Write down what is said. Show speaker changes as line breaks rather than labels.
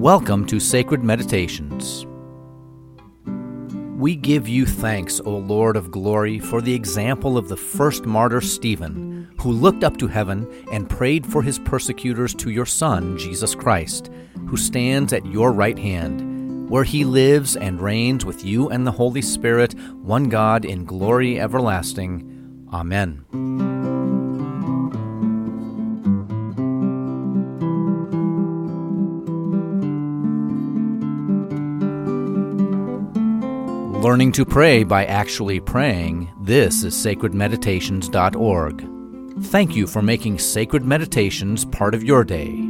Welcome to Sacred Meditations. We give you thanks, O Lord of glory, for the example of the first martyr Stephen, who looked up to heaven and prayed for his persecutors to your Son, Jesus Christ, who stands at your right hand, where he lives and reigns with you and the Holy Spirit, one God, in glory everlasting. Amen. Learning to pray by actually praying, this is sacredmeditations.org. Thank you for making sacred meditations part of your day.